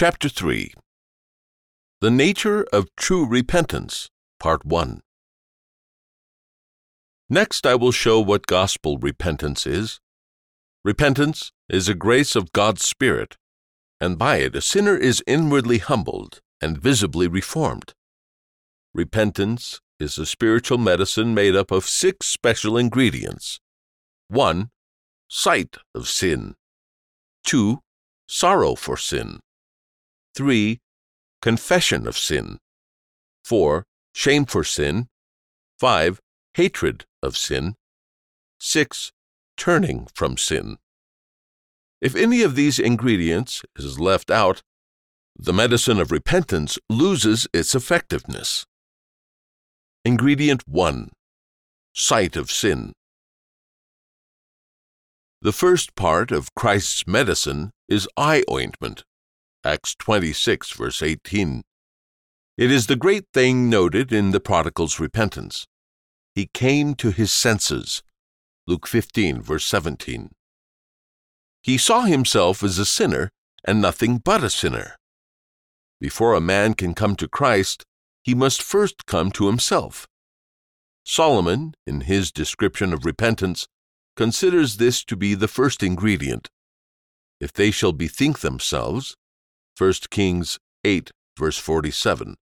Chapter 3 The Nature of True Repentance, Part 1. Next, I will show what gospel repentance is. Repentance is a grace of God's Spirit, and by it a sinner is inwardly humbled and visibly reformed. Repentance is a spiritual medicine made up of six special ingredients 1. Sight of sin. 2. Sorrow for sin. 3. Confession of sin. 4. Shame for sin. 5. Hatred of sin. 6. Turning from sin. If any of these ingredients is left out, the medicine of repentance loses its effectiveness. Ingredient 1. Sight of sin. The first part of Christ's medicine is eye ointment. Acts 26, verse 18. It is the great thing noted in the prodigal's repentance. He came to his senses. Luke 15, verse 17. He saw himself as a sinner and nothing but a sinner. Before a man can come to Christ, he must first come to himself. Solomon, in his description of repentance, considers this to be the first ingredient. If they shall bethink themselves, 1 Kings 8, verse 47.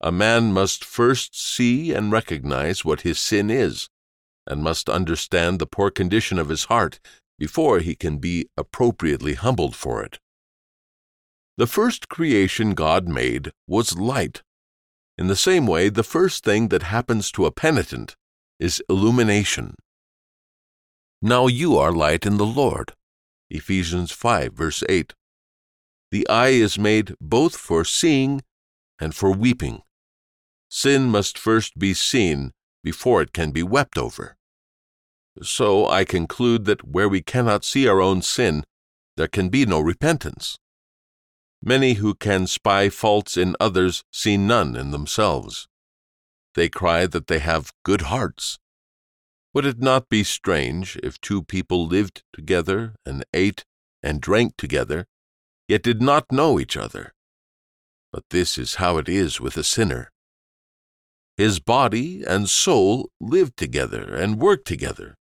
A man must first see and recognize what his sin is, and must understand the poor condition of his heart before he can be appropriately humbled for it. The first creation God made was light. In the same way, the first thing that happens to a penitent is illumination. Now you are light in the Lord. Ephesians 5, verse 8. The eye is made both for seeing and for weeping. Sin must first be seen before it can be wept over. So I conclude that where we cannot see our own sin, there can be no repentance. Many who can spy faults in others see none in themselves. They cry that they have good hearts. Would it not be strange if two people lived together and ate and drank together, yet did not know each other? But this is how it is with a sinner. His body and soul live together and work together,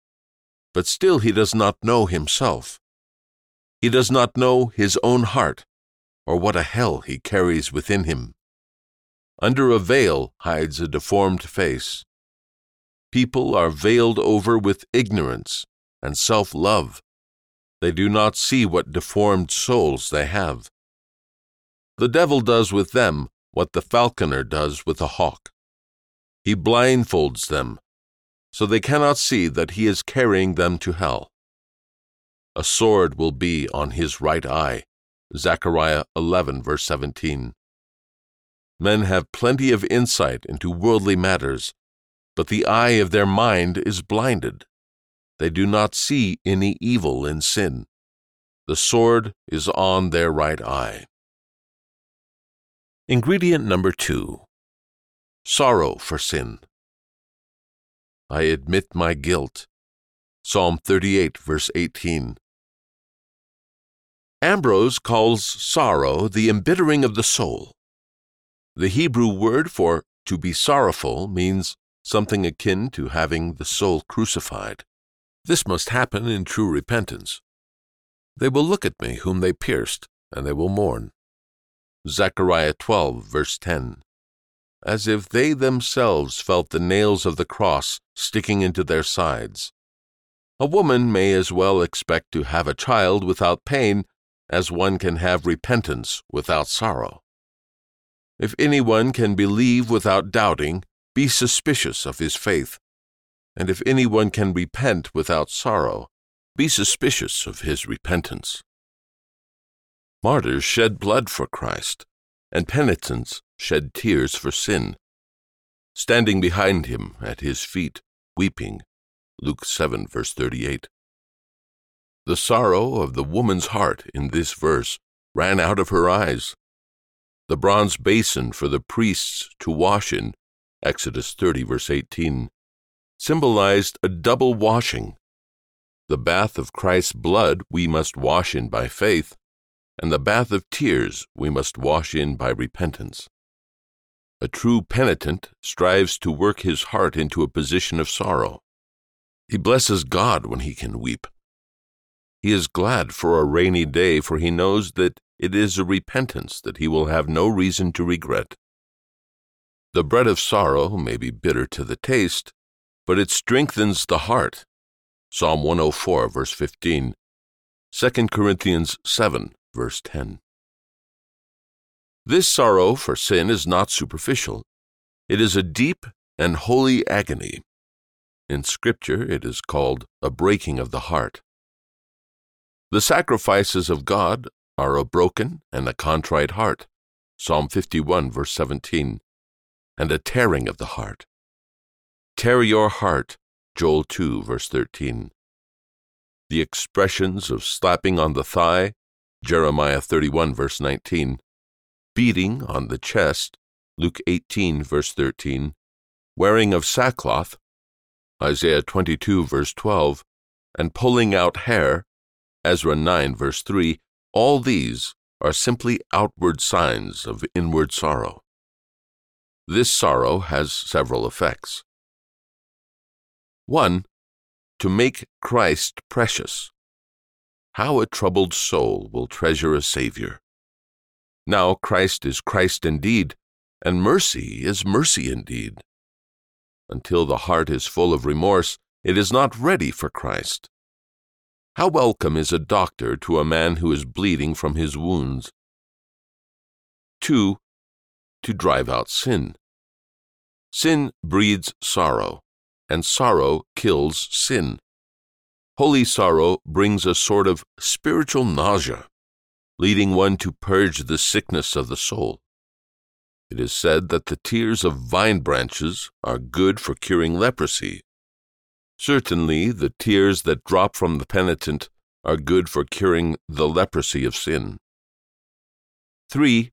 but still he does not know himself. He does not know his own heart or what a hell he carries within him. Under a veil hides a deformed face. People are veiled over with ignorance and self love. They do not see what deformed souls they have. The devil does with them what the falconer does with a hawk. He blindfolds them, so they cannot see that he is carrying them to hell. A sword will be on his right eye Zechariah 11, verse 17. Men have plenty of insight into worldly matters, but the eye of their mind is blinded. They do not see any evil in sin. The sword is on their right eye. Ingredient number two Sorrow for sin. I admit my guilt. Psalm 38, verse 18. Ambrose calls sorrow the embittering of the soul. The Hebrew word for to be sorrowful means something akin to having the soul crucified. This must happen in true repentance. They will look at me whom they pierced, and they will mourn. Zechariah 12, verse 10. As if they themselves felt the nails of the cross sticking into their sides. A woman may as well expect to have a child without pain as one can have repentance without sorrow. If anyone can believe without doubting, be suspicious of his faith. And if anyone can repent without sorrow, be suspicious of his repentance. Martyrs shed blood for Christ, and penitents shed tears for sin. Standing behind him at his feet, weeping. Luke 7, verse 38. The sorrow of the woman's heart in this verse ran out of her eyes. The bronze basin for the priests to wash in, Exodus 30, verse 18, symbolized a double washing. The bath of Christ's blood we must wash in by faith, and the bath of tears we must wash in by repentance. A true penitent strives to work his heart into a position of sorrow. He blesses God when he can weep. He is glad for a rainy day, for he knows that it is a repentance that he will have no reason to regret. The bread of sorrow may be bitter to the taste, but it strengthens the heart. Psalm 104, verse 15. 2 Corinthians 7, verse 10. This sorrow for sin is not superficial. It is a deep and holy agony. In Scripture, it is called a breaking of the heart. The sacrifices of God are a broken and a contrite heart. Psalm 51, verse 17. And a tearing of the heart. Tear your heart. Joel 2, verse 13. The expressions of slapping on the thigh. Jeremiah 31, verse 19 beating on the chest, Luke 18, verse 13, wearing of sackcloth, Isaiah 22, verse 12, and pulling out hair, Ezra 9, verse 3, all these are simply outward signs of inward sorrow. This sorrow has several effects. 1. To make Christ precious. How a troubled soul will treasure a Savior. Now Christ is Christ indeed, and mercy is mercy indeed. Until the heart is full of remorse, it is not ready for Christ. How welcome is a doctor to a man who is bleeding from his wounds? 2. To drive out sin. Sin breeds sorrow, and sorrow kills sin. Holy sorrow brings a sort of spiritual nausea leading one to purge the sickness of the soul. It is said that the tears of vine branches are good for curing leprosy. Certainly, the tears that drop from the penitent are good for curing the leprosy of sin. 3.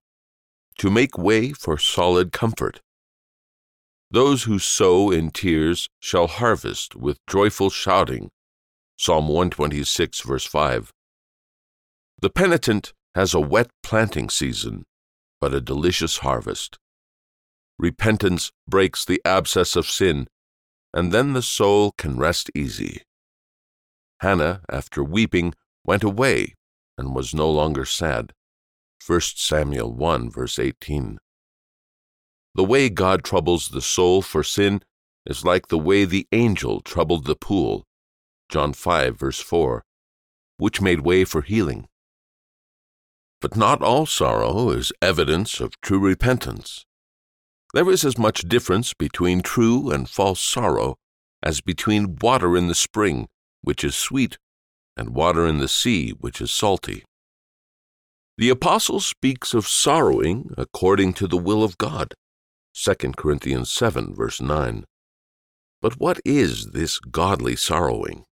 To make way for solid comfort. Those who sow in tears shall harvest with joyful shouting. Psalm 126, verse 5. The penitent has a wet planting season, but a delicious harvest. Repentance breaks the abscess of sin, and then the soul can rest easy. Hannah, after weeping, went away and was no longer sad. 1 Samuel 1, verse 18. The way God troubles the soul for sin is like the way the angel troubled the pool, John 5, verse 4, which made way for healing. But not all sorrow is evidence of true repentance. There is as much difference between true and false sorrow as between water in the spring, which is sweet, and water in the sea, which is salty. The apostle speaks of sorrowing according to the will of God. 2 Corinthians 7, verse 9. But what is this godly sorrowing?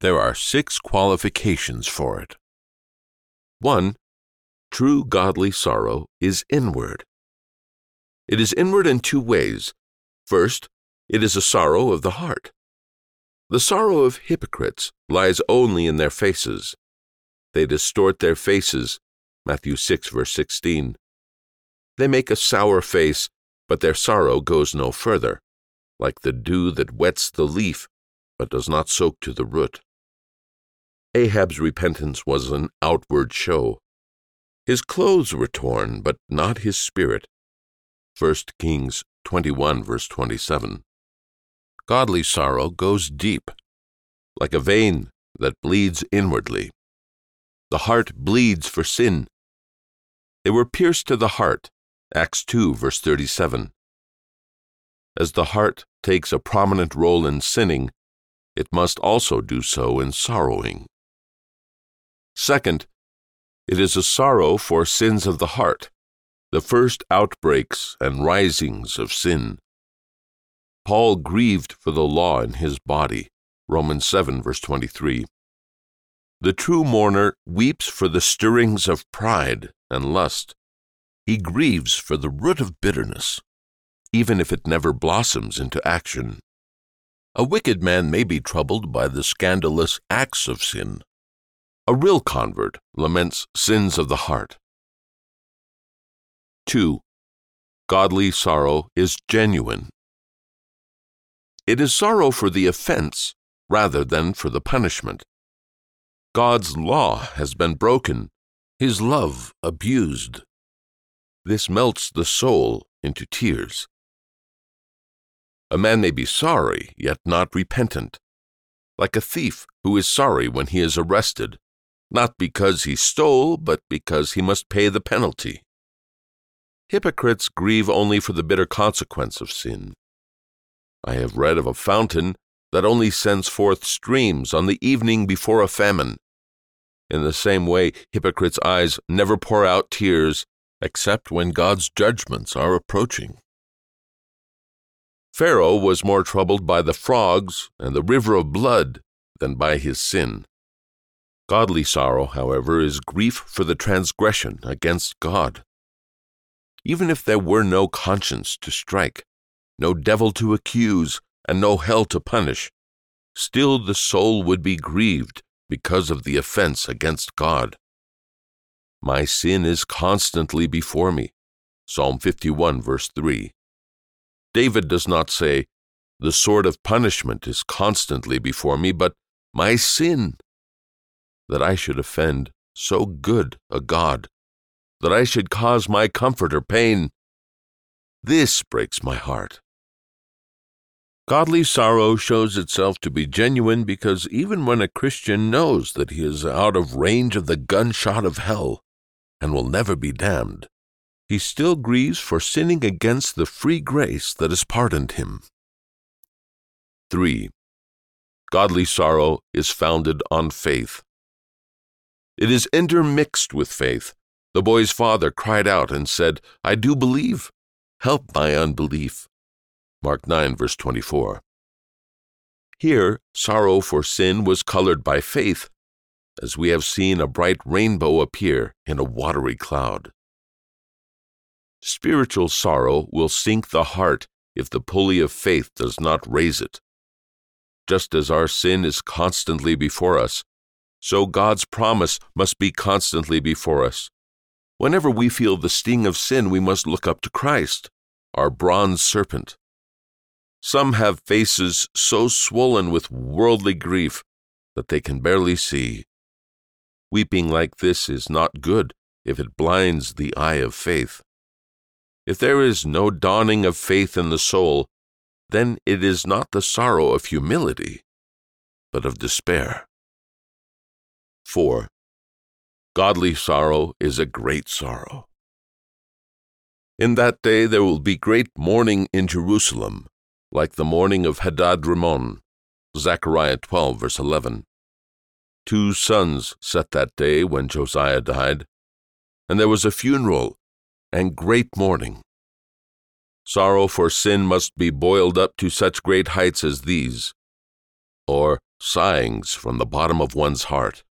There are six qualifications for it. 1. True godly sorrow is inward. It is inward in two ways. First, it is a sorrow of the heart. The sorrow of hypocrites lies only in their faces. They distort their faces. Matthew 6, verse 16. They make a sour face, but their sorrow goes no further, like the dew that wets the leaf, but does not soak to the root. Ahab's repentance was an outward show. His clothes were torn, but not his spirit. 1 Kings 21, verse 27. Godly sorrow goes deep, like a vein that bleeds inwardly. The heart bleeds for sin. They were pierced to the heart. Acts 2, verse 37. As the heart takes a prominent role in sinning, it must also do so in sorrowing. Second, it is a sorrow for sins of the heart, the first outbreaks and risings of sin. Paul grieved for the law in his body. Romans 7, verse 23. The true mourner weeps for the stirrings of pride and lust. He grieves for the root of bitterness, even if it never blossoms into action. A wicked man may be troubled by the scandalous acts of sin, A real convert laments sins of the heart. 2. Godly sorrow is genuine. It is sorrow for the offense rather than for the punishment. God's law has been broken, His love abused. This melts the soul into tears. A man may be sorry, yet not repentant, like a thief who is sorry when he is arrested, not because he stole, but because he must pay the penalty. Hypocrites grieve only for the bitter consequence of sin. I have read of a fountain that only sends forth streams on the evening before a famine. In the same way, hypocrites' eyes never pour out tears except when God's judgments are approaching. Pharaoh was more troubled by the frogs and the river of blood than by his sin. Godly sorrow, however, is grief for the transgression against God even if there were no conscience to strike, no devil to accuse, and no hell to punish, still the soul would be grieved because of the offense against God. My sin is constantly before me. Psalm 51, verse 3. David does not say, The sword of punishment is constantly before me, but my sin, that I should offend so good a God that I should cause my comforter pain. This breaks my heart. Godly sorrow shows itself to be genuine because even when a Christian knows that he is out of range of the gunshot of hell and will never be damned, he still grieves for sinning against the free grace that has pardoned him. 3. Godly sorrow is founded on faith. It is intermixed with faith, the boy's father cried out and said, I do believe. Help my unbelief. Mark 9, verse 24. Here, sorrow for sin was colored by faith, as we have seen a bright rainbow appear in a watery cloud. Spiritual sorrow will sink the heart if the pulley of faith does not raise it. Just as our sin is constantly before us, so God's promise must be constantly before us. Whenever we feel the sting of sin, we must look up to Christ, our bronze serpent. Some have faces so swollen with worldly grief that they can barely see. Weeping like this is not good if it blinds the eye of faith. If there is no dawning of faith in the soul, then it is not the sorrow of humility, but of despair. 4. Godly sorrow is a great sorrow. In that day there will be great mourning in Jerusalem, like the mourning of Hadad Rimmon. Zechariah 12, verse 11. Two suns set that day when Josiah died, and there was a funeral and great mourning. Sorrow for sin must be boiled up to such great heights as these, or sighings from the bottom of one's heart.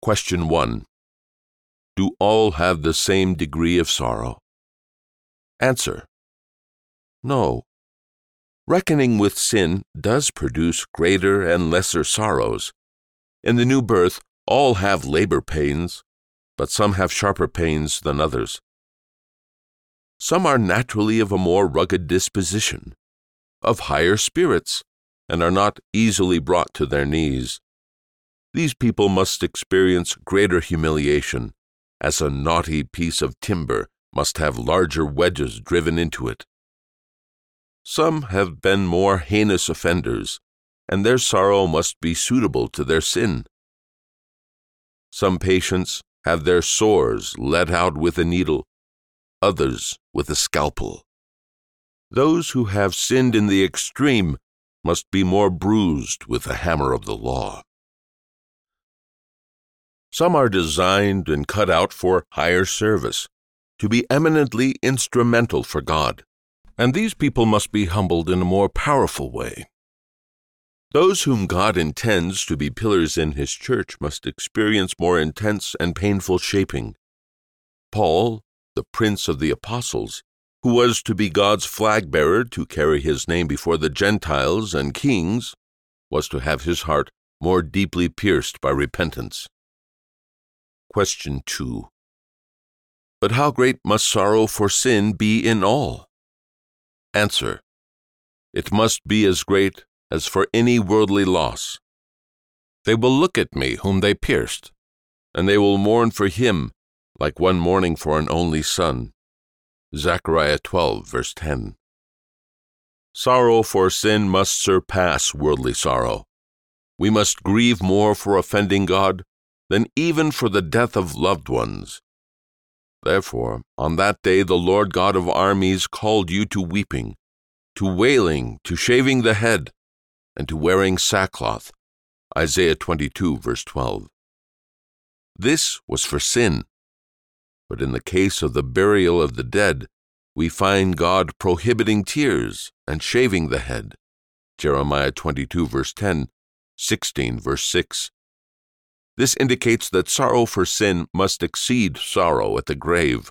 Question 1. Do all have the same degree of sorrow? Answer. No. Reckoning with sin does produce greater and lesser sorrows. In the new birth, all have labor pains, but some have sharper pains than others. Some are naturally of a more rugged disposition, of higher spirits, and are not easily brought to their knees. These people must experience greater humiliation, as a knotty piece of timber must have larger wedges driven into it. Some have been more heinous offenders, and their sorrow must be suitable to their sin. Some patients have their sores let out with a needle, others with a scalpel. Those who have sinned in the extreme must be more bruised with the hammer of the law. Some are designed and cut out for higher service, to be eminently instrumental for God, and these people must be humbled in a more powerful way. Those whom God intends to be pillars in His church must experience more intense and painful shaping. Paul, the prince of the apostles, who was to be God's flag bearer to carry his name before the Gentiles and kings, was to have his heart more deeply pierced by repentance. Question 2. But how great must sorrow for sin be in all? Answer. It must be as great as for any worldly loss. They will look at me whom they pierced, and they will mourn for him like one mourning for an only son. Zechariah 12, verse 10. Sorrow for sin must surpass worldly sorrow. We must grieve more for offending God than even for the death of loved ones. Therefore, on that day the Lord God of armies called you to weeping, to wailing, to shaving the head, and to wearing sackcloth. Isaiah 22, verse 12. This was for sin. But in the case of the burial of the dead, we find God prohibiting tears and shaving the head. Jeremiah 22, verse 10, 16, verse 6. This indicates that sorrow for sin must exceed sorrow at the grave,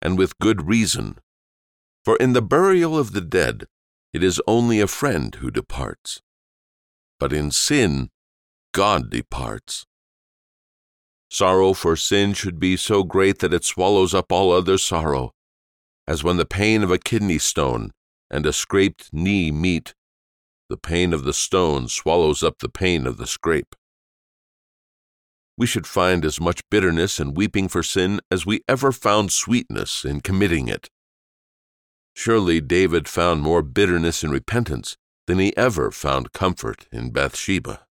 and with good reason. For in the burial of the dead, it is only a friend who departs. But in sin, God departs. Sorrow for sin should be so great that it swallows up all other sorrow, as when the pain of a kidney stone and a scraped knee meet, the pain of the stone swallows up the pain of the scrape. We should find as much bitterness in weeping for sin as we ever found sweetness in committing it. Surely David found more bitterness in repentance than he ever found comfort in Bathsheba.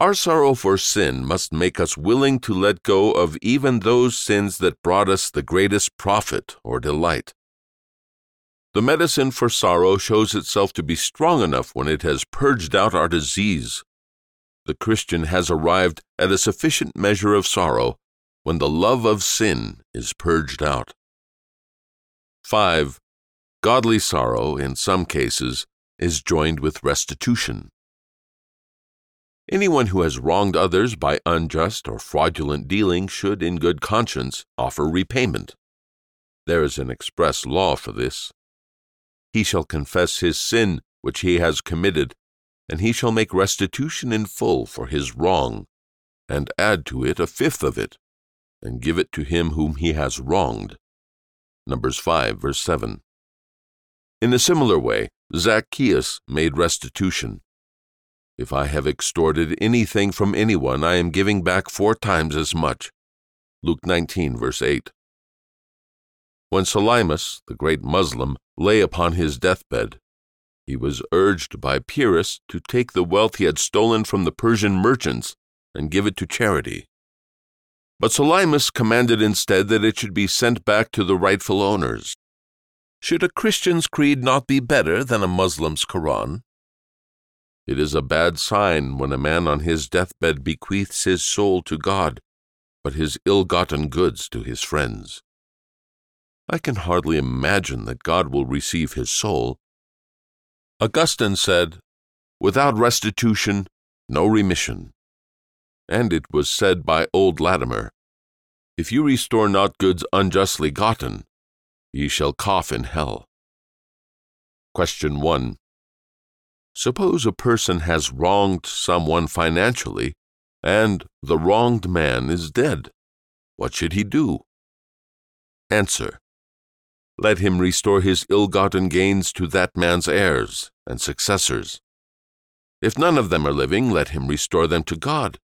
Our sorrow for sin must make us willing to let go of even those sins that brought us the greatest profit or delight. The medicine for sorrow shows itself to be strong enough when it has purged out our disease. The Christian has arrived at a sufficient measure of sorrow when the love of sin is purged out. 5. Godly sorrow, in some cases, is joined with restitution. Anyone who has wronged others by unjust or fraudulent dealing should, in good conscience, offer repayment. There is an express law for this. He shall confess his sin which he has committed, and he shall make restitution in full for his wrong, and add to it a fifth of it, and give it to him whom he has wronged. Numbers 5, verse 7. In a similar way, Zacchaeus made restitution. If I have extorted anything from anyone, I am giving back four times as much. Luke 19, verse 8. When Selimus, the great Muslim, lay upon his deathbed, he was urged by Pyrrhus to take the wealth he had stolen from the Persian merchants and give it to charity. But Selimus commanded instead that it should be sent back to the rightful owners. Should a Christian's creed not be better than a Muslim's Koran? It is a bad sign when a man on his deathbed bequeaths his soul to God, but his ill gotten goods to his friends. I can hardly imagine that God will receive his soul. Augustine said, Without restitution, no remission. And it was said by old Latimer, If you restore not goods unjustly gotten, ye shall cough in hell. Question 1. Suppose a person has wronged someone financially, and the wronged man is dead. What should he do? Answer. Let him restore his ill gotten gains to that man's heirs and successors. If none of them are living, let him restore them to God.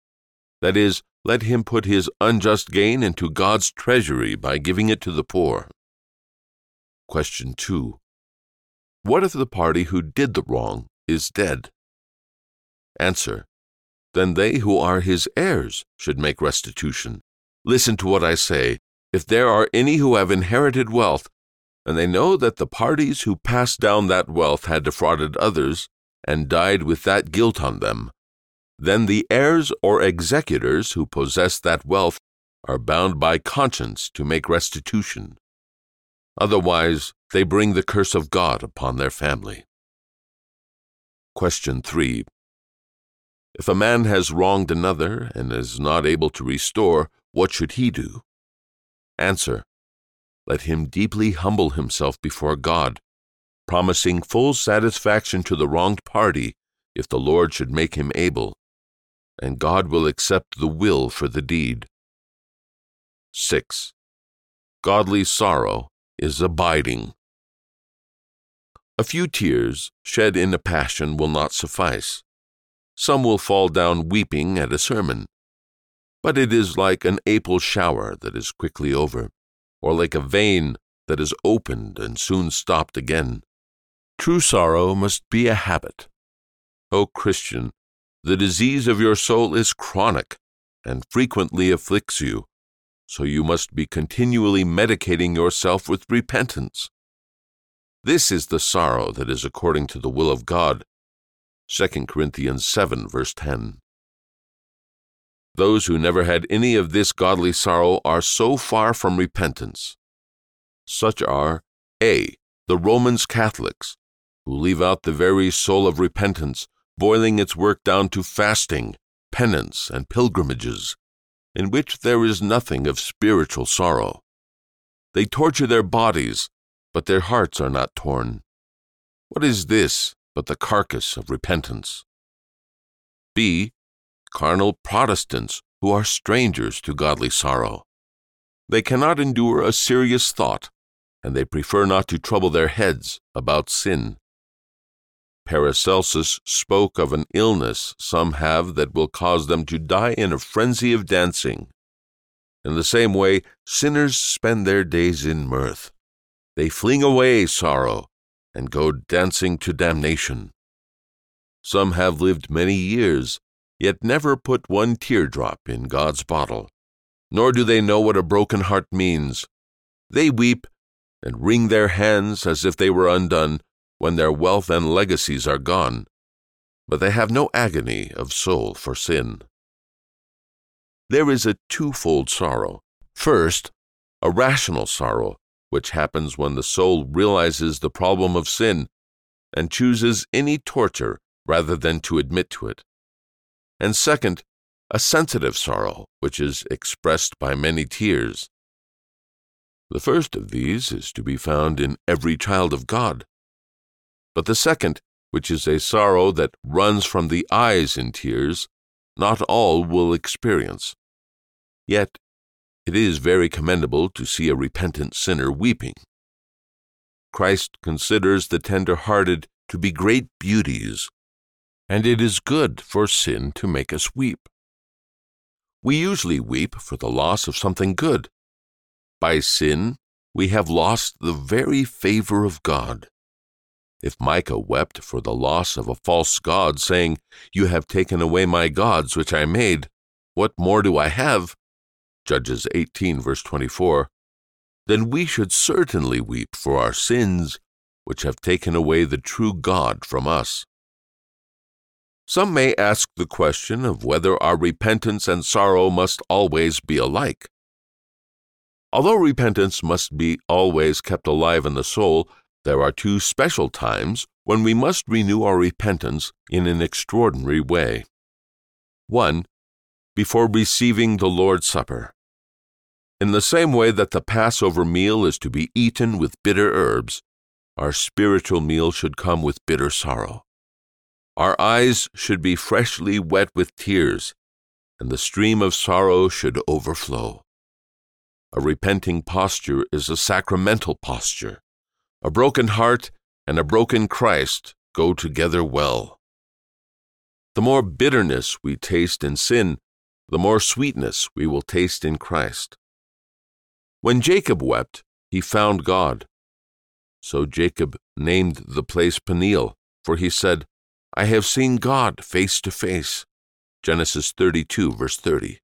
That is, let him put his unjust gain into God's treasury by giving it to the poor. Question 2. What if the party who did the wrong is dead? Answer. Then they who are his heirs should make restitution. Listen to what I say. If there are any who have inherited wealth, and they know that the parties who passed down that wealth had defrauded others and died with that guilt on them, then the heirs or executors who possess that wealth are bound by conscience to make restitution. Otherwise, they bring the curse of God upon their family. Question 3. If a man has wronged another and is not able to restore, what should he do? Answer let him deeply humble himself before God, promising full satisfaction to the wronged party if the Lord should make him able, and God will accept the will for the deed. 6. Godly sorrow is abiding. A few tears shed in a passion will not suffice. Some will fall down weeping at a sermon. But it is like an April shower that is quickly over, or like a vein that is opened and soon stopped again. True sorrow must be a habit. O Christian, the disease of your soul is chronic and frequently afflicts you, so you must be continually medicating yourself with repentance. This is the sorrow that is according to the will of God. 2 Corinthians 7, verse 10. Those who never had any of this godly sorrow are so far from repentance. Such are A. The Romans Catholics, who leave out the very soul of repentance, boiling its work down to fasting, penance, and pilgrimages, in which there is nothing of spiritual sorrow. They torture their bodies, but their hearts are not torn. What is this but the carcass of repentance? B carnal Protestants who are strangers to godly sorrow. They cannot endure a serious thought, and they prefer not to trouble their heads about sin. Paracelsus spoke of an illness some have that will cause them to die in a frenzy of dancing. In the same way, sinners spend their days in mirth. They fling away sorrow and go dancing to damnation. Some have lived many years yet never put one teardrop in God's bottle, nor do they know what a broken heart means. They weep and wring their hands as if they were undone when their wealth and legacies are gone, but they have no agony of soul for sin. There is a twofold sorrow. First, a rational sorrow, which happens when the soul realizes the problem of sin and chooses any torture rather than to admit to it and second, a sensitive sorrow, which is expressed by many tears. The first of these is to be found in every child of God. But the second, which is a sorrow that runs from the eyes in tears, not all will experience. Yet it is very commendable to see a repentant sinner weeping. Christ considers the tender hearted to be great beauties and it is good for sin to make us weep. We usually weep for the loss of something good. By sin, we have lost the very favor of God. If Micah wept for the loss of a false god, saying, You have taken away my gods which I made, what more do I have? Judges 18, verse 24. Then we should certainly weep for our sins, which have taken away the true God from us. Some may ask the question of whether our repentance and sorrow must always be alike. Although repentance must be always kept alive in the soul, there are two special times when we must renew our repentance in an extraordinary way. 1. Before receiving the Lord's Supper. In the same way that the Passover meal is to be eaten with bitter herbs, our spiritual meal should come with bitter sorrow. Our eyes should be freshly wet with tears, and the stream of sorrow should overflow. A repenting posture is a sacramental posture. A broken heart and a broken Christ go together well. The more bitterness we taste in sin, the more sweetness we will taste in Christ. When Jacob wept, he found God. So Jacob named the place Peniel, for he said, I have seen God face to face. Genesis 32, verse 30.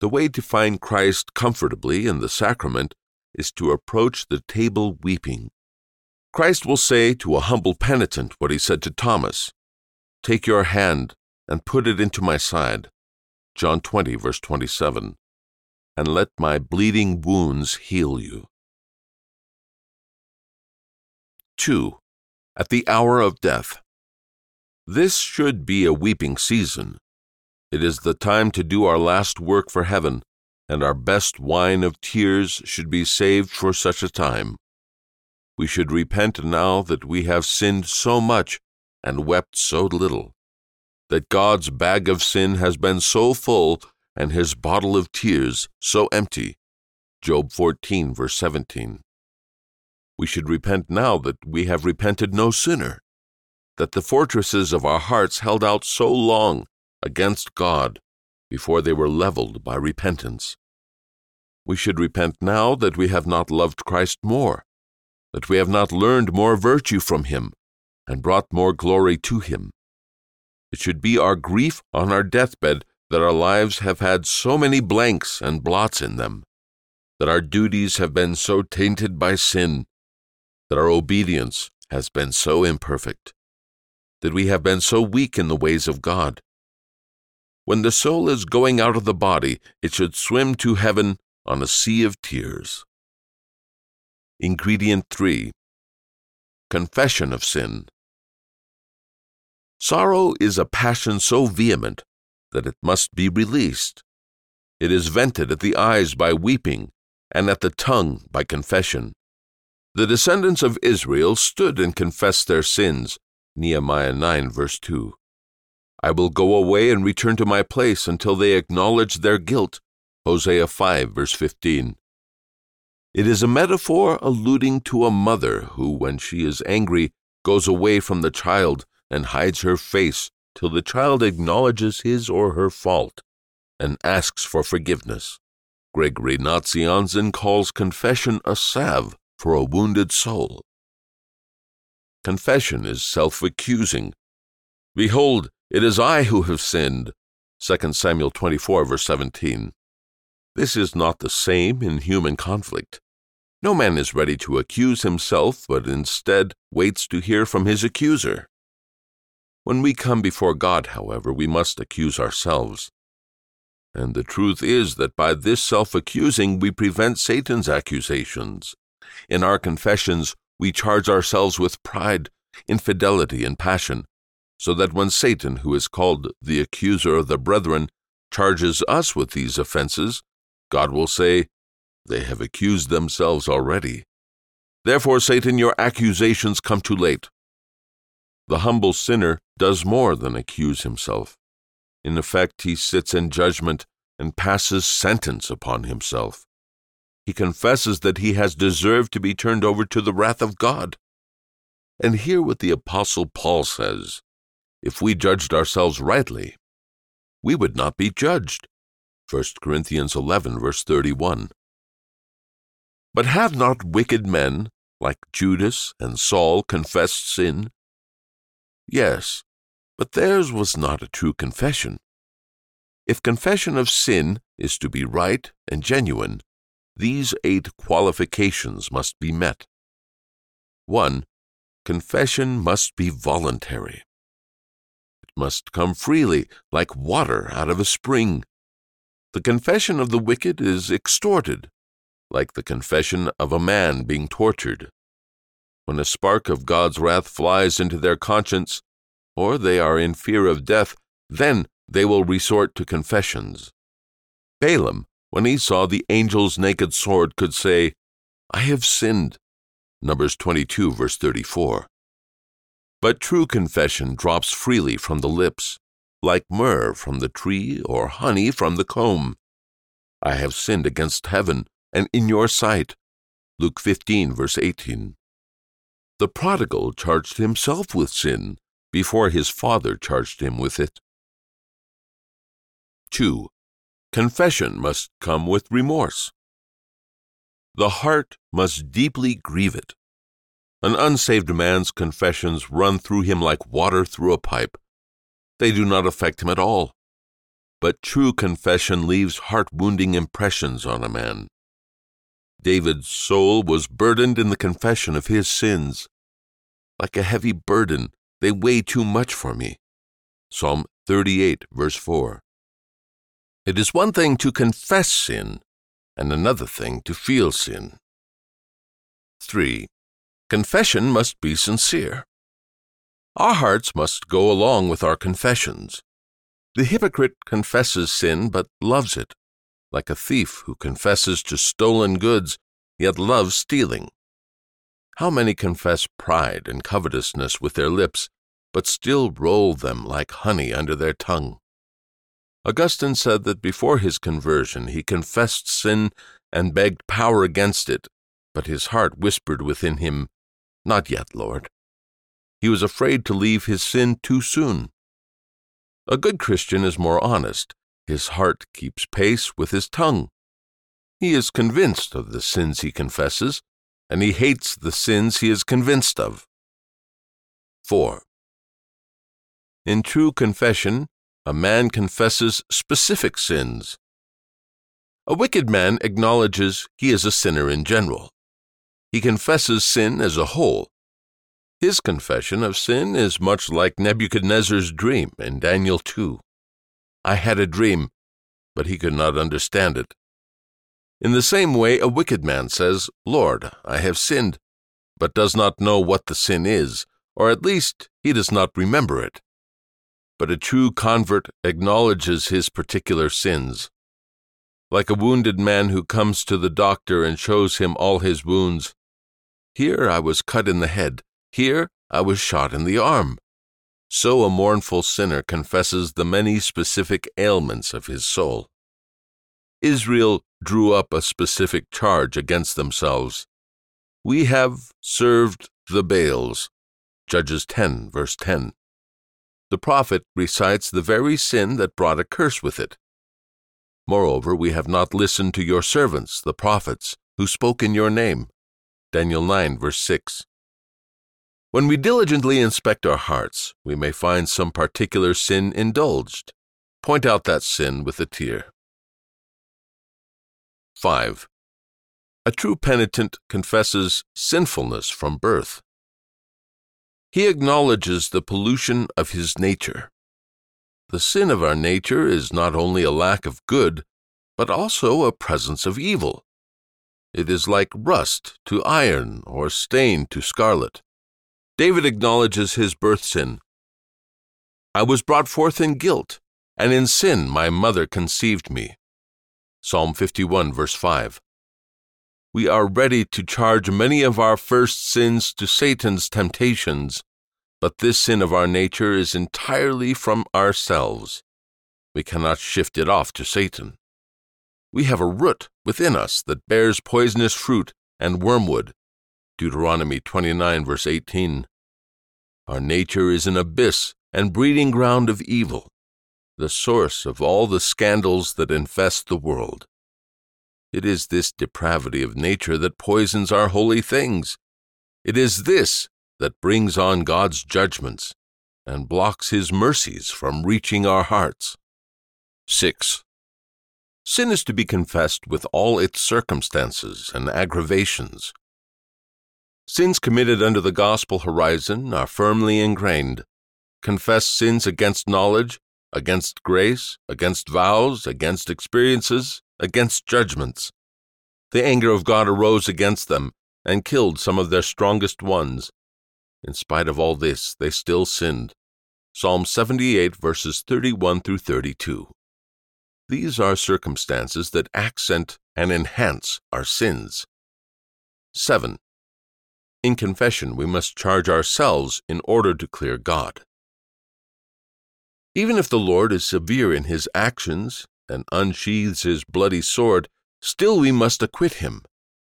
The way to find Christ comfortably in the sacrament is to approach the table weeping. Christ will say to a humble penitent what he said to Thomas Take your hand and put it into my side. John 20, verse 27. And let my bleeding wounds heal you. 2. At the hour of death. This should be a weeping season. It is the time to do our last work for heaven, and our best wine of tears should be saved for such a time. We should repent now that we have sinned so much and wept so little, that God's bag of sin has been so full and his bottle of tears so empty. Job 14, verse 17. We should repent now that we have repented no sooner, that the fortresses of our hearts held out so long against God before they were leveled by repentance. We should repent now that we have not loved Christ more, that we have not learned more virtue from him and brought more glory to him. It should be our grief on our deathbed that our lives have had so many blanks and blots in them, that our duties have been so tainted by sin, that our obedience has been so imperfect, that we have been so weak in the ways of God. When the soul is going out of the body, it should swim to heaven on a sea of tears. Ingredient 3 Confession of Sin. Sorrow is a passion so vehement that it must be released. It is vented at the eyes by weeping, and at the tongue by confession. The descendants of Israel stood and confessed their sins. Nehemiah 9, verse 2. I will go away and return to my place until they acknowledge their guilt. Hosea 5, verse 15. It is a metaphor alluding to a mother who, when she is angry, goes away from the child and hides her face till the child acknowledges his or her fault and asks for forgiveness. Gregory Nazianzen calls confession a salve for a wounded soul. Confession is self accusing. Behold, it is I who have sinned. 2 Samuel 24, verse 17. This is not the same in human conflict. No man is ready to accuse himself, but instead waits to hear from his accuser. When we come before God, however, we must accuse ourselves. And the truth is that by this self accusing we prevent Satan's accusations. In our confessions, we charge ourselves with pride, infidelity, and passion, so that when Satan, who is called the accuser of the brethren, charges us with these offenses, God will say, They have accused themselves already. Therefore, Satan, your accusations come too late. The humble sinner does more than accuse himself. In effect, he sits in judgment and passes sentence upon himself. He confesses that he has deserved to be turned over to the wrath of God. And hear what the Apostle Paul says If we judged ourselves rightly, we would not be judged. 1 Corinthians 11, verse 31. But have not wicked men, like Judas and Saul, confessed sin? Yes, but theirs was not a true confession. If confession of sin is to be right and genuine, these eight qualifications must be met. 1. Confession must be voluntary. It must come freely, like water out of a spring. The confession of the wicked is extorted, like the confession of a man being tortured. When a spark of God's wrath flies into their conscience, or they are in fear of death, then they will resort to confessions. Balaam, when he saw the angel's naked sword, could say, I have sinned. Numbers 22, verse 34. But true confession drops freely from the lips like myrrh from the tree or honey from the comb. I have sinned against heaven and in your sight. Luke 15, verse 18. The prodigal charged himself with sin before his father charged him with it. 2. Confession must come with remorse. The heart must deeply grieve it. An unsaved man's confessions run through him like water through a pipe they do not affect him at all. But true confession leaves heart wounding impressions on a man. David's soul was burdened in the confession of his sins. Like a heavy burden, they weigh too much for me. Psalm 38, verse 4. It is one thing to confess sin, and another thing to feel sin. 3. Confession must be sincere. Our hearts must go along with our confessions. The hypocrite confesses sin but loves it, like a thief who confesses to stolen goods yet loves stealing. How many confess pride and covetousness with their lips, but still roll them like honey under their tongue. Augustine said that before his conversion he confessed sin and begged power against it, but his heart whispered within him, Not yet, Lord. He was afraid to leave his sin too soon. A good Christian is more honest. His heart keeps pace with his tongue. He is convinced of the sins he confesses, and he hates the sins he is convinced of. 4. In true confession, a man confesses specific sins. A wicked man acknowledges he is a sinner in general. He confesses sin as a whole. His confession of sin is much like Nebuchadnezzar's dream in Daniel 2. I had a dream, but he could not understand it. In the same way, a wicked man says, Lord, I have sinned, but does not know what the sin is, or at least he does not remember it. But a true convert acknowledges his particular sins. Like a wounded man who comes to the doctor and shows him all his wounds. Here I was cut in the head, here I was shot in the arm. So a mournful sinner confesses the many specific ailments of his soul. Israel drew up a specific charge against themselves. We have served the Baals. Judges 10, verse 10. The prophet recites the very sin that brought a curse with it. Moreover, we have not listened to your servants, the prophets, who spoke in your name. Daniel 9, verse 6. When we diligently inspect our hearts, we may find some particular sin indulged. Point out that sin with a tear. 5. A true penitent confesses sinfulness from birth. He acknowledges the pollution of his nature. The sin of our nature is not only a lack of good, but also a presence of evil. It is like rust to iron or stain to scarlet. David acknowledges his birth sin. I was brought forth in guilt, and in sin my mother conceived me. Psalm 51, verse 5. We are ready to charge many of our first sins to Satan's temptations, but this sin of our nature is entirely from ourselves. We cannot shift it off to Satan. We have a root within us that bears poisonous fruit and wormwood. Deuteronomy 29, verse 18. Our nature is an abyss and breeding ground of evil the source of all the scandals that infest the world. It is this depravity of nature that poisons our holy things. It is this that brings on God's judgments and blocks His mercies from reaching our hearts. 6. Sin is to be confessed with all its circumstances and aggravations. Sins committed under the gospel horizon are firmly ingrained. Confess sins against knowledge against grace, against vows, against experiences, against judgments. The anger of God arose against them and killed some of their strongest ones. In spite of all this, they still sinned. Psalm 78, verses 31 through 32. These are circumstances that accent and enhance our sins. 7. In confession, we must charge ourselves in order to clear God. Even if the Lord is severe in his actions and unsheathes his bloody sword, still we must acquit him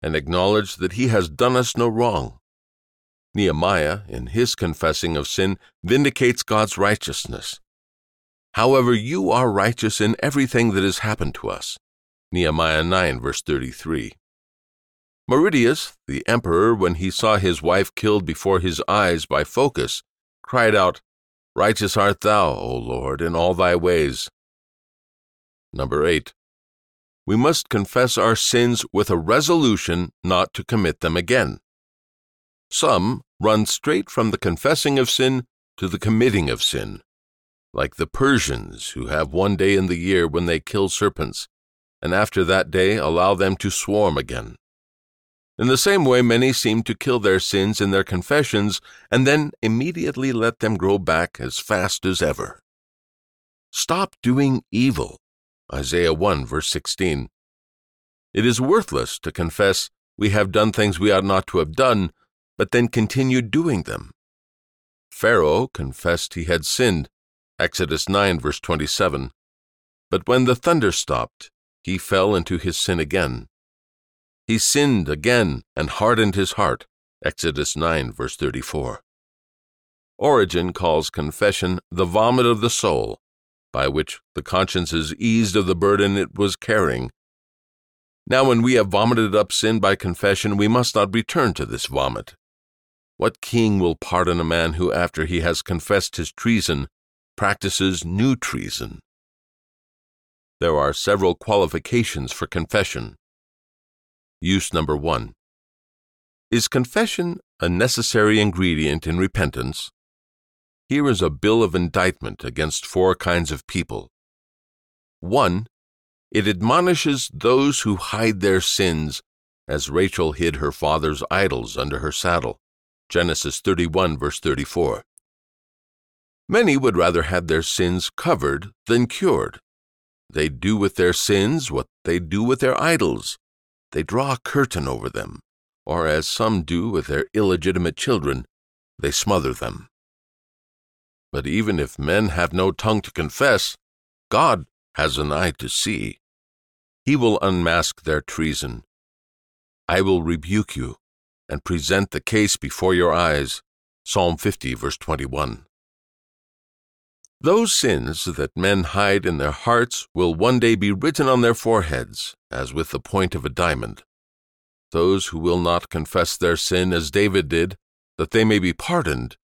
and acknowledge that he has done us no wrong. Nehemiah, in his confessing of sin, vindicates God's righteousness. However, you are righteous in everything that has happened to us. Nehemiah 9, verse 33. Mauritius, the emperor, when he saw his wife killed before his eyes by Phocas, cried out, Righteous art thou, O Lord, in all thy ways. Number 8. We must confess our sins with a resolution not to commit them again. Some run straight from the confessing of sin to the committing of sin, like the Persians who have one day in the year when they kill serpents, and after that day allow them to swarm again. In the same way, many seem to kill their sins in their confessions and then immediately let them grow back as fast as ever. Stop doing evil. Isaiah 1, verse 16. It is worthless to confess we have done things we ought not to have done, but then continue doing them. Pharaoh confessed he had sinned, Exodus 9, verse 27. But when the thunder stopped, he fell into his sin again. He sinned again and hardened his heart, Exodus 9, verse 34. Origen calls confession the vomit of the soul, by which the conscience is eased of the burden it was carrying. Now, when we have vomited up sin by confession, we must not return to this vomit. What king will pardon a man who, after he has confessed his treason, practices new treason? There are several qualifications for confession. Use number one. Is confession a necessary ingredient in repentance? Here is a bill of indictment against four kinds of people. 1. It admonishes those who hide their sins, as Rachel hid her father's idols under her saddle. Genesis 31, verse 34. Many would rather have their sins covered than cured. They do with their sins what they do with their idols. They draw a curtain over them, or as some do with their illegitimate children, they smother them. But even if men have no tongue to confess, God has an eye to see. He will unmask their treason. I will rebuke you and present the case before your eyes. Psalm 50, verse 21. Those sins that men hide in their hearts will one day be written on their foreheads, as with the point of a diamond. Those who will not confess their sin as David did, that they may be pardoned,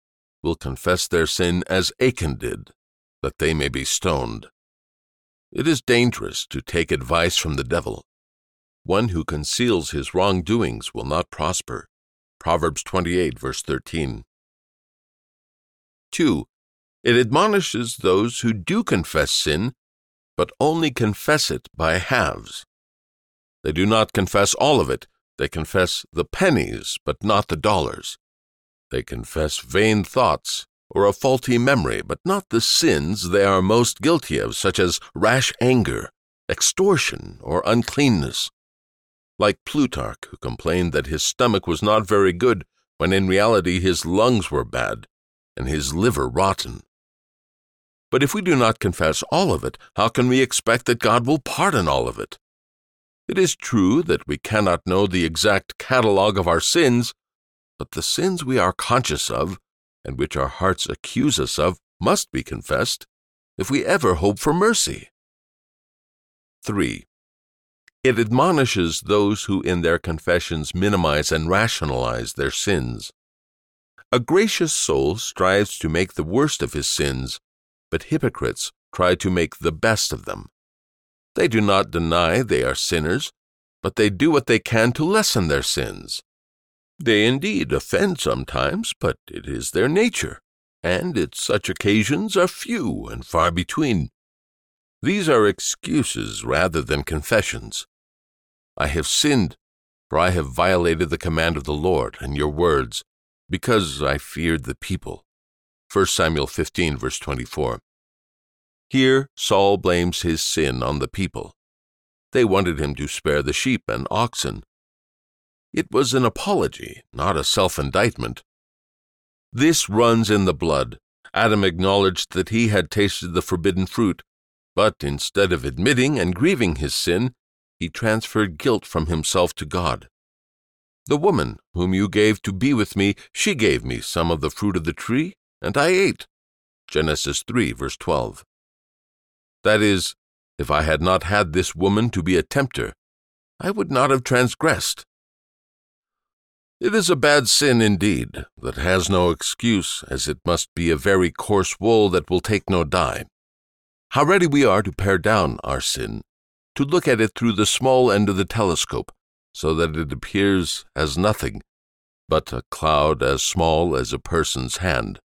will confess their sin as Achan did, that they may be stoned. It is dangerous to take advice from the devil. One who conceals his wrongdoings will not prosper. Proverbs 28, verse 13. 2. It admonishes those who do confess sin, but only confess it by halves. They do not confess all of it, they confess the pennies, but not the dollars. They confess vain thoughts or a faulty memory, but not the sins they are most guilty of, such as rash anger, extortion, or uncleanness. Like Plutarch, who complained that his stomach was not very good when in reality his lungs were bad and his liver rotten. But if we do not confess all of it, how can we expect that God will pardon all of it? It is true that we cannot know the exact catalogue of our sins, but the sins we are conscious of, and which our hearts accuse us of, must be confessed, if we ever hope for mercy. 3. It admonishes those who in their confessions minimize and rationalize their sins. A gracious soul strives to make the worst of his sins, but hypocrites try to make the best of them. They do not deny they are sinners, but they do what they can to lessen their sins. They indeed offend sometimes, but it is their nature, and its such occasions are few and far between. These are excuses rather than confessions. I have sinned, for I have violated the command of the Lord and your words, because I feared the people. 1 Samuel 15, verse 24. Here Saul blames his sin on the people. They wanted him to spare the sheep and oxen, it was an apology, not a self indictment. This runs in the blood. Adam acknowledged that he had tasted the forbidden fruit, but instead of admitting and grieving his sin, he transferred guilt from himself to God. The woman whom you gave to be with me, she gave me some of the fruit of the tree, and I ate. Genesis 3, verse 12. That is, if I had not had this woman to be a tempter, I would not have transgressed. It is a bad sin indeed, that has no excuse, as it must be a very coarse wool that will take no dye. How ready we are to pare down our sin, to look at it through the small end of the telescope, so that it appears as nothing, but a cloud as small as a person's hand.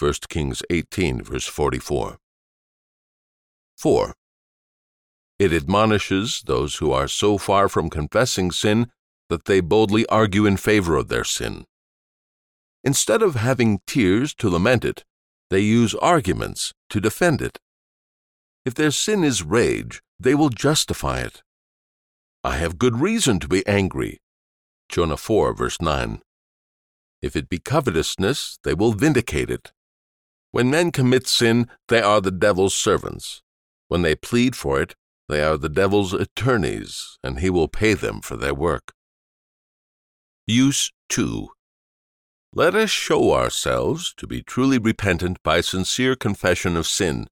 1 Kings 18, verse 44. 4. It admonishes those who are so far from confessing sin that they boldly argue in favor of their sin. Instead of having tears to lament it, they use arguments to defend it. If their sin is rage, they will justify it. I have good reason to be angry. Jonah 4, verse 9. If it be covetousness, they will vindicate it. When men commit sin, they are the devil's servants. When they plead for it, they are the devil's attorneys, and he will pay them for their work. Use 2. Let us show ourselves to be truly repentant by sincere confession of sin.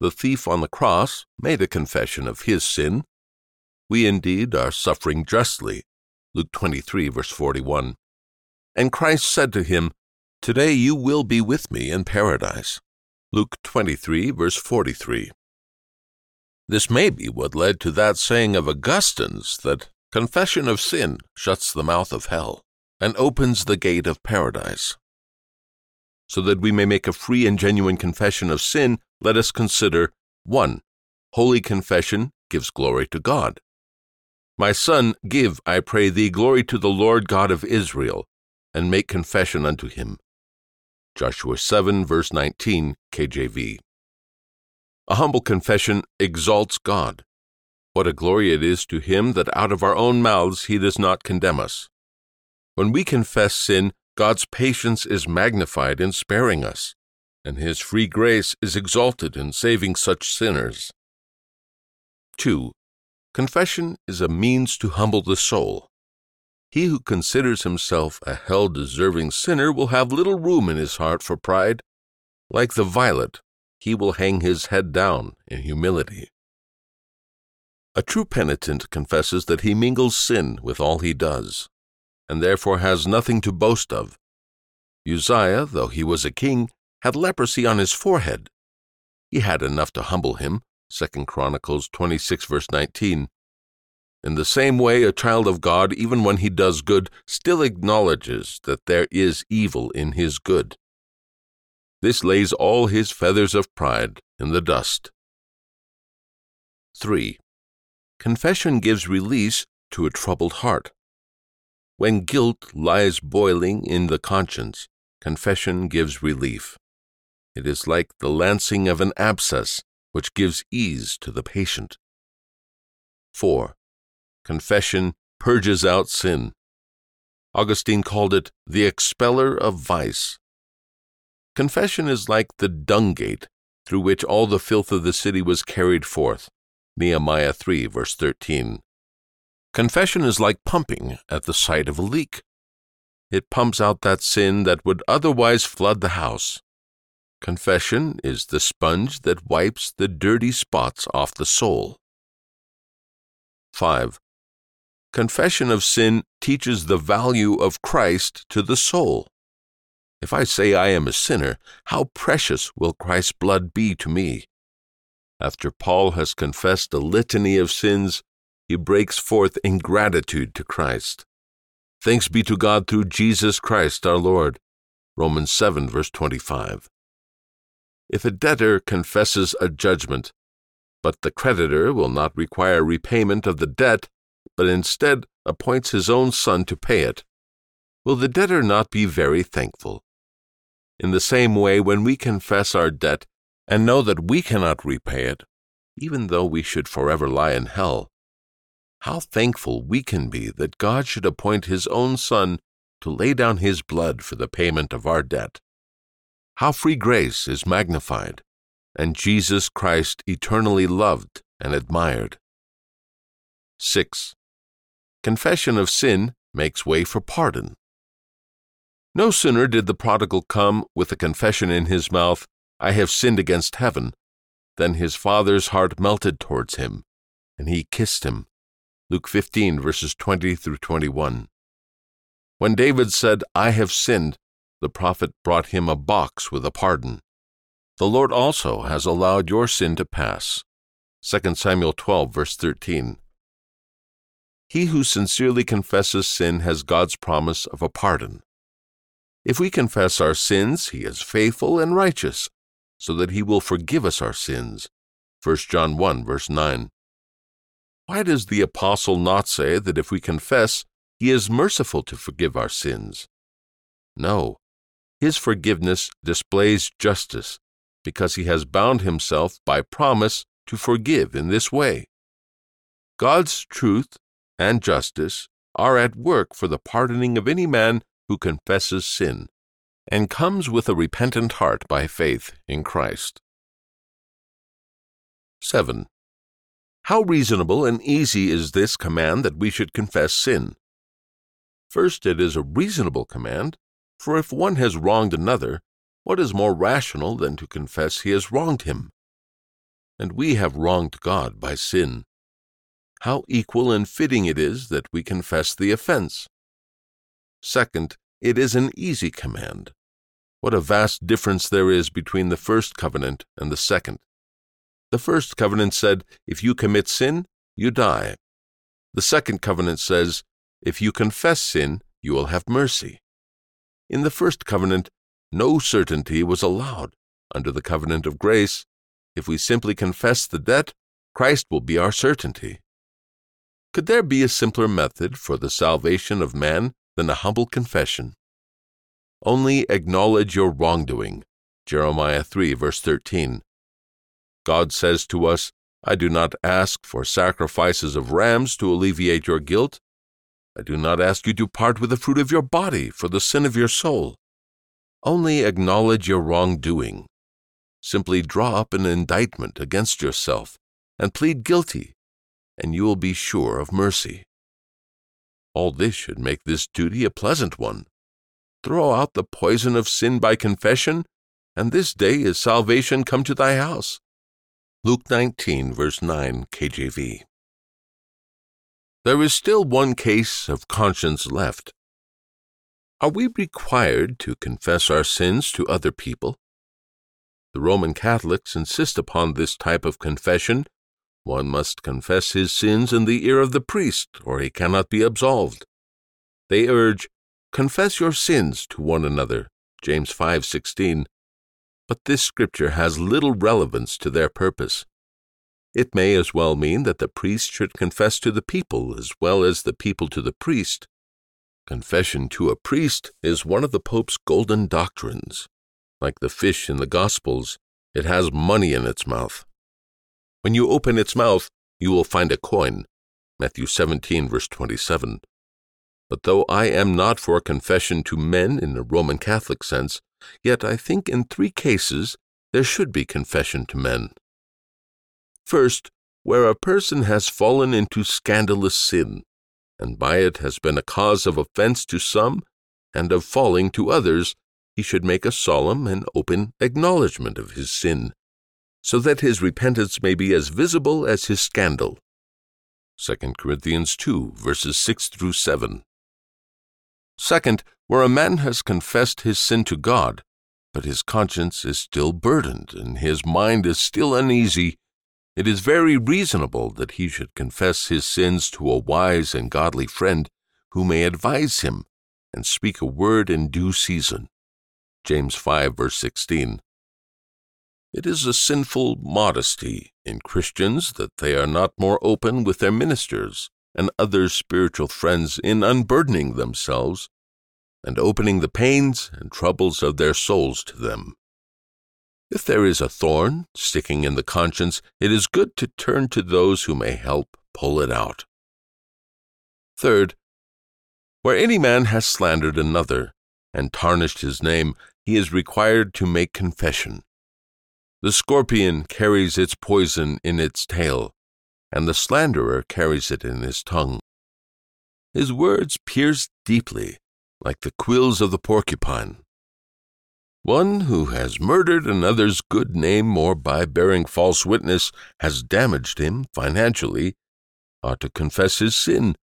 The thief on the cross made a confession of his sin. We indeed are suffering justly. Luke 23, verse 41. And Christ said to him, Today you will be with me in paradise. Luke 23, verse 43. This may be what led to that saying of Augustine's that confession of sin shuts the mouth of hell and opens the gate of paradise. So that we may make a free and genuine confession of sin, let us consider 1. Holy confession gives glory to God. My son, give, I pray thee, glory to the Lord God of Israel, and make confession unto him. Joshua 7, verse 19, KJV. A humble confession exalts God. What a glory it is to him that out of our own mouths he does not condemn us. When we confess sin, God's patience is magnified in sparing us, and his free grace is exalted in saving such sinners. 2. Confession is a means to humble the soul. He who considers himself a hell deserving sinner will have little room in his heart for pride. Like the violet, he will hang his head down in humility. A true penitent confesses that he mingles sin with all he does, and therefore has nothing to boast of. Uzziah, though he was a king, had leprosy on his forehead. He had enough to humble him. 2 Chronicles 26, verse 19. In the same way, a child of God, even when he does good, still acknowledges that there is evil in his good. This lays all his feathers of pride in the dust. 3. Confession gives release to a troubled heart. When guilt lies boiling in the conscience, confession gives relief. It is like the lancing of an abscess, which gives ease to the patient. 4. Confession purges out sin. Augustine called it the expeller of vice. Confession is like the dung gate through which all the filth of the city was carried forth. Nehemiah 3, verse 13. Confession is like pumping at the sight of a leak. It pumps out that sin that would otherwise flood the house. Confession is the sponge that wipes the dirty spots off the soul. 5. Confession of sin teaches the value of Christ to the soul. If I say I am a sinner, how precious will Christ's blood be to me? After Paul has confessed a litany of sins, he breaks forth in gratitude to Christ. Thanks be to God through Jesus Christ our Lord. Romans 7, verse 25. If a debtor confesses a judgment, but the creditor will not require repayment of the debt, but instead appoints his own son to pay it, will the debtor not be very thankful? In the same way, when we confess our debt and know that we cannot repay it, even though we should forever lie in hell, how thankful we can be that God should appoint His own Son to lay down His blood for the payment of our debt. How free grace is magnified, and Jesus Christ eternally loved and admired. 6. Confession of sin makes way for pardon. No sooner did the prodigal come with a confession in his mouth, I have sinned against heaven, than his father's heart melted towards him, and he kissed him. Luke 15, verses 20 through 21. When David said, I have sinned, the prophet brought him a box with a pardon. The Lord also has allowed your sin to pass. 2 Samuel 12, verse 13. He who sincerely confesses sin has God's promise of a pardon. If we confess our sins, he is faithful and righteous, so that he will forgive us our sins. 1 John 1, verse 9. Why does the apostle not say that if we confess, he is merciful to forgive our sins? No, his forgiveness displays justice, because he has bound himself by promise to forgive in this way. God's truth and justice are at work for the pardoning of any man who confesses sin and comes with a repentant heart by faith in Christ. 7. How reasonable and easy is this command that we should confess sin? First, it is a reasonable command, for if one has wronged another, what is more rational than to confess he has wronged him? And we have wronged God by sin. How equal and fitting it is that we confess the offense. Second, it is an easy command. What a vast difference there is between the first covenant and the second. The first covenant said, If you commit sin, you die. The second covenant says, If you confess sin, you will have mercy. In the first covenant, no certainty was allowed. Under the covenant of grace, if we simply confess the debt, Christ will be our certainty. Could there be a simpler method for the salvation of man than a humble confession? Only acknowledge your wrongdoing. Jeremiah 3, verse 13. God says to us, I do not ask for sacrifices of rams to alleviate your guilt. I do not ask you to part with the fruit of your body for the sin of your soul. Only acknowledge your wrongdoing. Simply draw up an indictment against yourself and plead guilty, and you will be sure of mercy. All this should make this duty a pleasant one. Throw out the poison of sin by confession, and this day is salvation come to thy house. Luke 19, verse 9, KJV. There is still one case of conscience left. Are we required to confess our sins to other people? The Roman Catholics insist upon this type of confession. One must confess his sins in the ear of the priest, or he cannot be absolved. They urge, confess your sins to one another, James 5:16, but this scripture has little relevance to their purpose. It may as well mean that the priest should confess to the people as well as the people to the priest. Confession to a priest is one of the Pope's golden doctrines. Like the fish in the Gospels, it has money in its mouth. When you open its mouth, you will find a coin. Matthew 17, verse 27. But though I am not for confession to men in the Roman Catholic sense, Yet I think in three cases there should be confession to men. First, where a person has fallen into scandalous sin, and by it has been a cause of offense to some and of falling to others, he should make a solemn and open acknowledgment of his sin, so that his repentance may be as visible as his scandal. 2 Corinthians 2, verses 6 through 7. Second, where a man has confessed his sin to God, but his conscience is still burdened and his mind is still uneasy, it is very reasonable that he should confess his sins to a wise and godly friend who may advise him and speak a word in due season. James 5, verse 16. It is a sinful modesty in Christians that they are not more open with their ministers and other spiritual friends in unburdening themselves and opening the pains and troubles of their souls to them. If there is a thorn sticking in the conscience, it is good to turn to those who may help pull it out. Third, where any man has slandered another and tarnished his name, he is required to make confession. The scorpion carries its poison in its tail, and the slanderer carries it in his tongue. His words pierce deeply, like the quills of the porcupine. One who has murdered another's good name or by bearing false witness has damaged him financially ought to confess his sin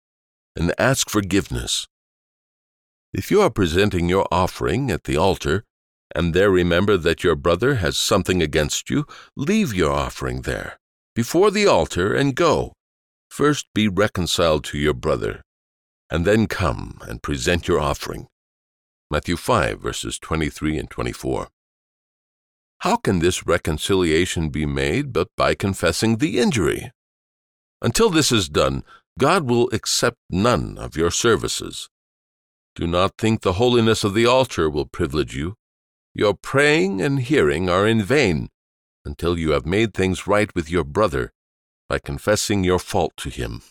and ask forgiveness. If you are presenting your offering at the altar, and there remember that your brother has something against you, leave your offering there, before the altar, and go. First be reconciled to your brother, and then come and present your offering. Matthew 5, verses 23 and 24. How can this reconciliation be made but by confessing the injury? Until this is done, God will accept none of your services. Do not think the holiness of the altar will privilege you. Your praying and hearing are in vain until you have made things right with your brother by confessing your fault to him.